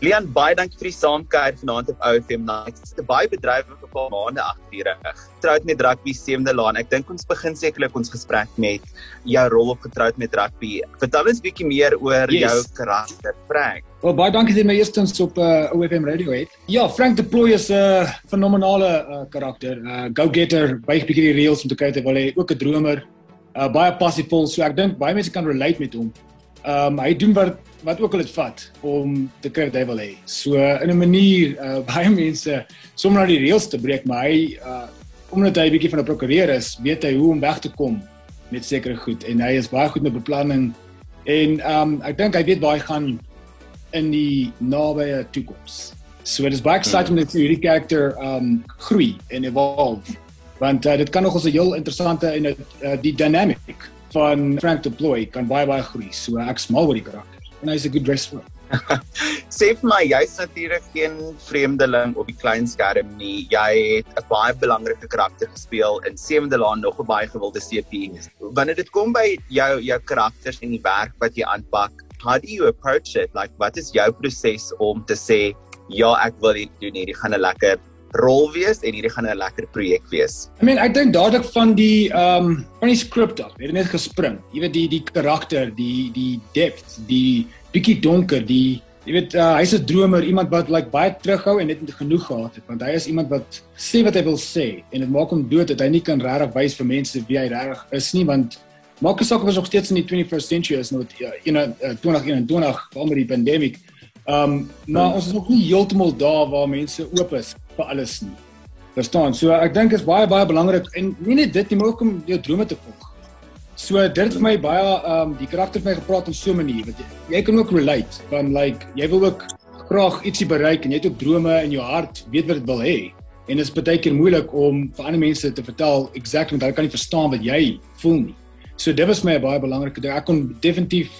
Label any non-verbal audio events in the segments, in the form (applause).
Lian, baie dankie vir die saamkuier vanaand op OFM Nights. Dit is baie bedrywige paar maande agter die rug. Getroud met rugby sewende laan. Ek dink ons begin sekerlik ons gesprek met jou rol op getroud met rugby. Vertel ons 'n bietjie meer oor yes. jou karakter, Frank. Wel baie dankie dat jy my eerstens op uh, OFM radio het. Ja, Frank de Plooi is 'n uh, fenominale uh, karakter. Uh, go-getter, baie bietjie die reels om te kyk, hy wil hy ook 'n dromer. Uh, baie passievol, so ek dink baie mense kan relate met hom. Ehm um, hy doen wat wat ook al dit vat om te kry wat hy wil hê. So in 'n manier uh, (laughs) baie mense sommer na die reëls te breek, maar hy uh, omdat hy 'n bietjie van 'n prokureur is, weet hy hoe om weg te kom met sekere goed en hy is baie goed met beplanning en ehm um, ek dink hy weet baie gaan in die nabye toekoms. So dit is baie exciting om hmm. hierdie karakter ehm um, groei en evolve want uh, dit kan nog 'n heel interessante en uh, die dynamic van Frank Deploy kan baie baie groei. So ek smal oor die karakter. En hy's 'n good dresser. (laughs) Sê vir my, jy's natuurlik geen vreemdeling op die klein skerm nie. Jy het 'n baie belangrike karakter gespeel in Sewende Laan nog 'n baie gewilde CP. Wanneer dit kom by jou jou karakters en die werk wat jy aanpak, how do you approach it? Like wat is jou proses om te sê ja, ek wil dit doen hierdie gaan 'n lekker rol wees en hierdie gaan 'n lekker projek wees. I mean, ek dink dadelik van die ehm um, van die skrip af. Het net gespring. Jy weet die die karakter, die die depth, die bietjie donker, die jy weet uh, hy's 'n dromer, iemand wat like baie terughou en net genoeg gehad het, want hy is iemand wat sê wat hy wil sê en dit maak hom dood dat hy nie kan regtig wys vir mense wie hy regtig is nie, want maak asof ons nog steeds in die 21st century is nou, you know, uh, 2021, veral met die pandemie. Ehm um, maar ons is nog nie heeltemal daar waar mense oop is vir alles nie. Verstaan? So ek dink is baie baie belangrik en nie net dit nie, maar ook om jou drome te volg. So dit het vir my baie ehm um, die karakter van my gepraat op so 'n manier wat jy, jy kan ook relate van like jy wil ook graag ietsie bereik en jy het ook drome in jou hart, weet wat dit wil hê. En dit is baie keer moeilik om vir ander mense te vertel exact want hulle kan nie verstaan wat jy voel nie. So dit was my baie belangrike ding. Ek kon definitief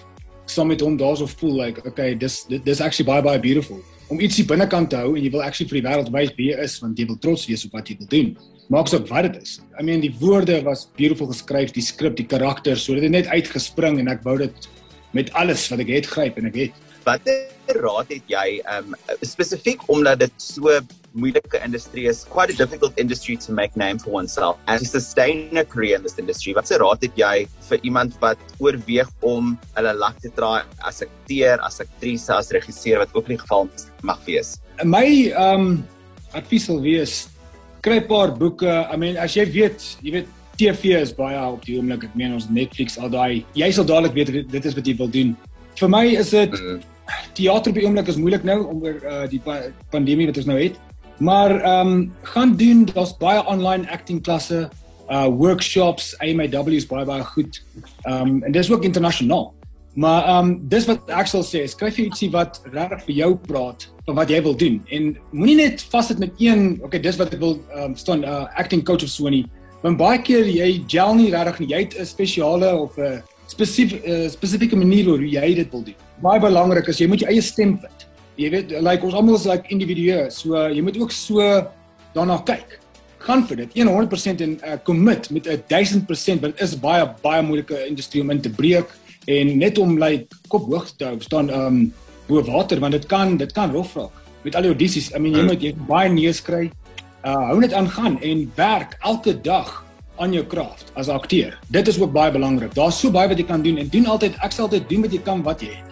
saam met hom daarso voel like okay dis dis actually baie baie beautiful om ietsie binnekant te hou en jy wil actually vir die wêreld wys wie jy is want jy wil trots wees op wat jy doen. Maak saak wat dit is. I mean die woorde was beautiful geskryf die skrip die karakter so dit het net uitgespring en ek wou dit met alles wat ek het gryp en ek het watter raad het jy um spesifiek omdat dit so moeilike industrie is quite a difficult industry to make name for oneself. And to sustain a career in this industry watse raad het jy vir iemand wat oorweeg om hulle luck te try as akteur as aktrise as regisseur wat ook in geval mag wees? My um advies sal wees kry 'n paar boeke. I mean as jy weet jy weet TV is baie op die oomblik. Ek meen ons Netflix al daai jy sal dadelik weet dit is wat jy wil doen. Vir my is dit mm. teater op die oomblik is moeilik nou onder uh, die pa pandemie wat ons nou het. Maar ehm um, gaan doen, daar's baie online acting klasse, uh workshops, AMAW is baie baie goed. Ehm um, en dis ook internasionaal. Maar ehm um, dis wat ek sal sê, skryf jy ietsie wat regtig vir jou praat van wat jy wil doen en moenie net vassit met een, okay, dis wat ek wil ehm um, staan uh acting coach of so nie. Want baie keer jy gel nie regtig nie. Jy het 'n spesiale of 'n spesifieke uh, spesifieke manier hoe jy dit wil doen. Baie belangrik is jy moet jou eie stem vind. Jy weet, like ons almal is like individue, so uh, jy moet ook so daarna kyk. Gaan vir dit 100% en uh, commit met 'n 1000% want dit is baie baie moeilike industrie om in te breek en net om like kop hoog te hou staan um bo water want dit kan dit kan rof raak met al die audisies. I mean jy moet jy baie neus kry. Uh hou net aan gaan en werk elke dag aan jou craft as akteur. Dit is ook baie belangrik. Daar's so baie wat jy kan doen en doen altyd ek sal altyd doen wat jy kan wat jy het.